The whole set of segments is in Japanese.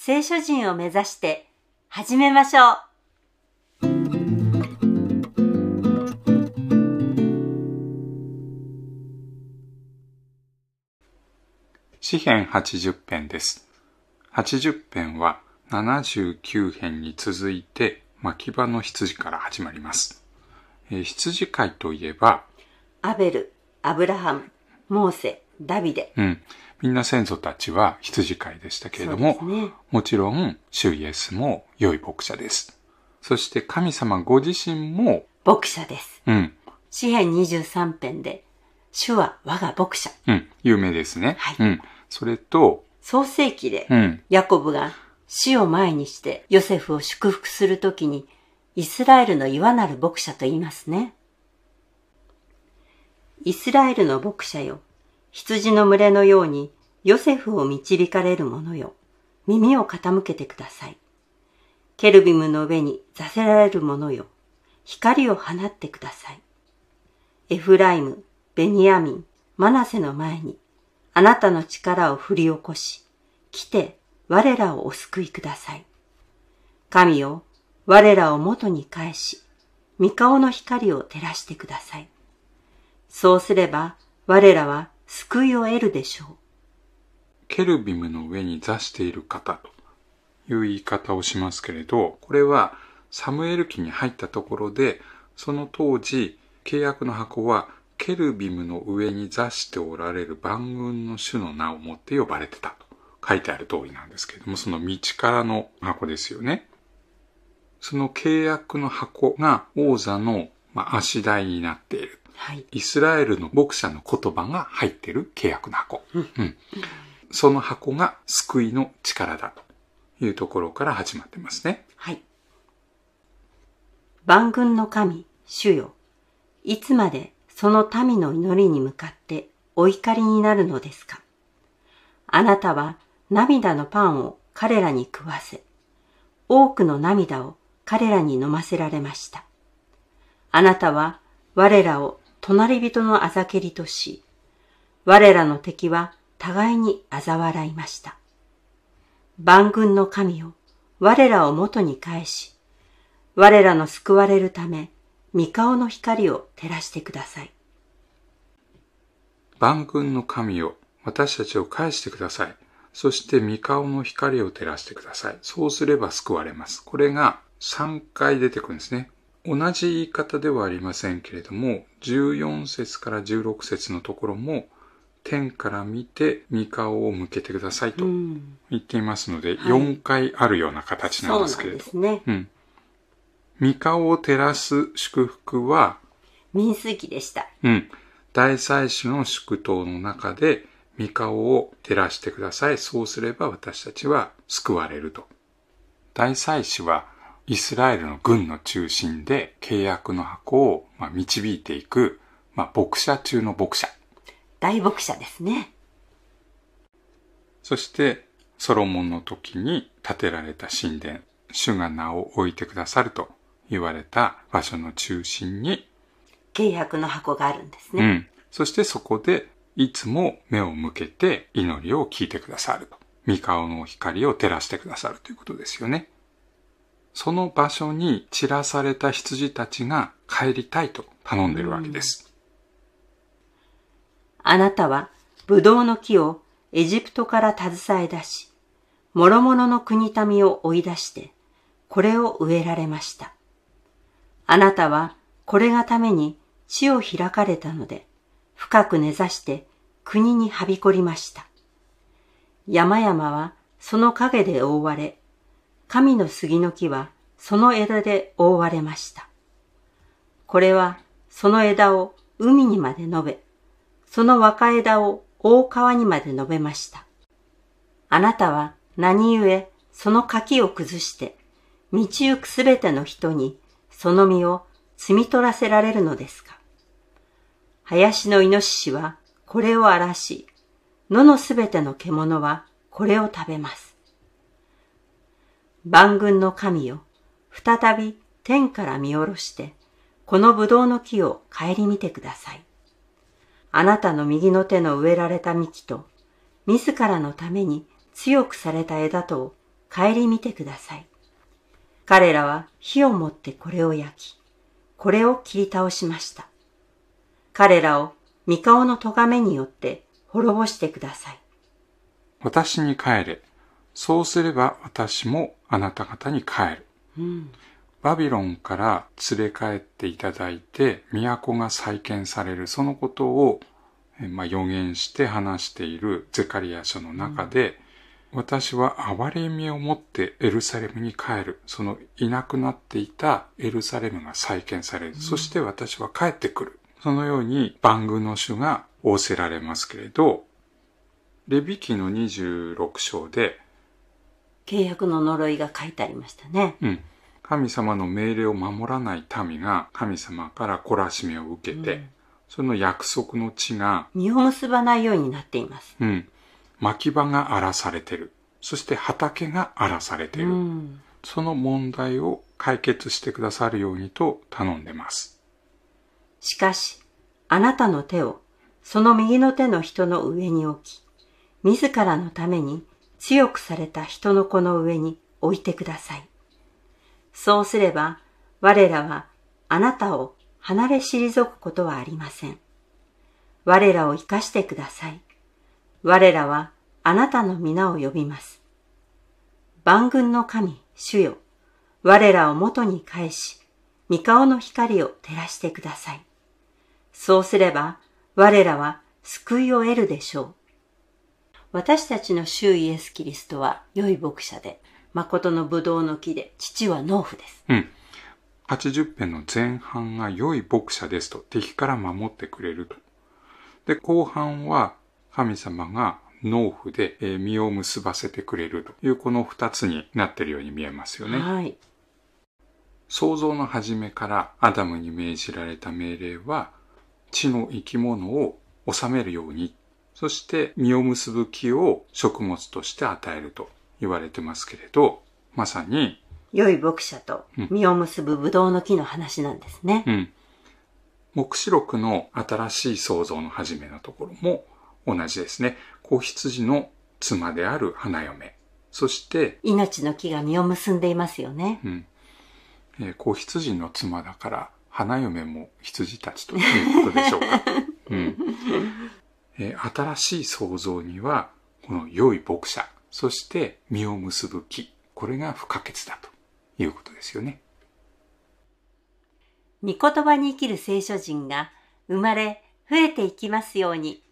聖書人を目指して始めましょう。詩編80編です。80編は79編に続いて牧場の羊から始まります。えー羊飼いといえば、アベル、アブラハム、モーセ、ダビデ。うん、みんな先祖たちは羊飼いでしたけれども、ね。もちろん、主イエスも良い牧者です。そして神様ご自身も、牧者です。うん、詩編23編で、主は我が牧者。うん、有名ですね。はいうん。それと、創世記で、うん、ヤコブが死を前にしてヨセフを祝福するときにイスラエルの岩なる牧者と言いますね。イスラエルの牧者よ、羊の群れのようにヨセフを導かれる者よ、耳を傾けてください。ケルビムの上に座せられる者よ、光を放ってください。エフライム、ベニヤミン、マナセの前に、あなたの力を振り起こし、来て我らをお救いください。神よ、我らを元に返し、御顔の光を照らしてください。そうすれば我らは救いを得るでしょう。ケルビムの上に座している方という言い方をしますけれど、これはサムエル記に入ったところで、その当時、契約の箱はケルビムの上に座しておられる万軍の主の名をもって呼ばれてたと書いてある通りなんですけれども、その道からの箱ですよね。その契約の箱が王座の足台になっている。はい。イスラエルの牧者の言葉が入っている契約の箱。うんうんその箱が救いの力だというところから始まってますね。はい。万軍の神、主よ。いつまでその民の祈りに向かってお怒りになるのですかあなたは涙のパンを彼らに食わせ、多くの涙を彼らに飲ませられました。あなたは我らを隣人のあざけりとし、我らの敵は互いに嘲笑いました。万軍の神を我らを元に返し、我らの救われるため、御顔の光を照らしてください。万軍の神を私たちを返してください。そして御顔の光を照らしてください。そうすれば救われます。これが3回出てくるんですね。同じ言い方ではありませんけれども、14節から16節のところも、天から見て御顔を向けてくださいとうん。言っていますので、はい4回あるような形そうなんなですけれど。ですね。うん。御顔を照らす祝福は、民数記でした。うん。大祭司の祝祷の中で、御顔を照らしてください。そうすれば私たちは救われると。大祭司は、イスラエルの軍の中心で契約の箱をまあ導いていく、まあ、牧者中の牧者。大牧者ですね。そして、ソロモンの時に建てられた神殿、主が名を置いてくださると言われた場所の中心に、契約の箱があるんですね。うん。そしてそこで、いつも目を向けて祈りを聞いてくださると。御顔の光を照らしてくださるということですよね。その場所に散らされた羊たちが帰りたいと頼んでるわけです。あなたは、ブドウの木をエジプトから携え出し、諸々の国民を追い出して、これを植えられました。あなたは、これがために地を開かれたので、深く根ざして国にはびこりました。山々はその影で覆われ、神の杉の木はその枝で覆われました。これはその枝を海にまで述べ、その若枝を大川にまで述べました。あなたは何故その柿を崩して、道行くすべての人にその実を摘み取らせられるのですか林のイノシシはこれを荒らし、野のすべての獣はこれを食べます。万軍の神よ、再び天から見下ろして、この葡萄の木を顧みてください。あなたの右の手の植えられた幹と、自らのために強くされた枝とを顧みてください。彼らは火を持ってこれを焼き、これを切り倒しました。彼らを三顔の咎めによって滅ぼしてください。私に帰れ。そうすれば私もあなた方に帰る。うん、バビロンから連れ帰っていただいて、都が再建される、そのことを、まあ、予言して話しているゼカリア書の中で、うん、私は憐れみを持ってエルサレムに帰る。そのいなくなっていたエルサレムが再建される。うん、そして私は帰ってくる。そのように番組の主が仰せられますけれど、レビ記の26章で、契約の呪いが書いてありましたね。うん。神様の命令を守らない民が神様から懲らしめを受けて、うん、その約束の地が実を結ばないようになっています。うん。牧場が荒らされてる。そして畑が荒らされてる。うん、その問題を解決してくださるようにと頼んでます。しかし、あなたの手をその右の手の人の上に置き、自らのために強くされた人の子の上に置いてください。そうすれば、我らはあなたを離れ退くことはありません。我らを生かしてください。我らはあなたの皆を呼びます。万軍の神、主よ。我らを元に返し、三顔の光を照らしてください。そうすれば、我らは救いを得るでしょう。私たちの主イエス・キリストは良い牧者で、誠の葡萄の木で、父は農夫です。うん。80編の前半が良い牧者ですと、敵から守ってくれると。で、後半は神様が農夫で、えー、実を結ばせてくれるというこの二つになっているように見えますよね。はい。創造の初めからアダムに命じられた命令は、地の生き物を治めるようにそして実を結ぶ木を食物として与えると言われてますけれど、まさに、良い牧者と実を結ぶブドウの木の話なんですね。うん。目視録の新しい創造の始めのところも同じですね。子羊の妻である花嫁。そして、命の木が実を結んでいますよね。うん。えー、子羊の妻だから、花嫁も羊たちということでしょうか。うん。え新しい創造には、この良い牧者、そして実を結ぶ木、これが不可欠だということですよね。御言葉に生きる聖書人が生まれ、増えていきますように。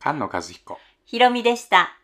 菅野和彦。ひろみでした。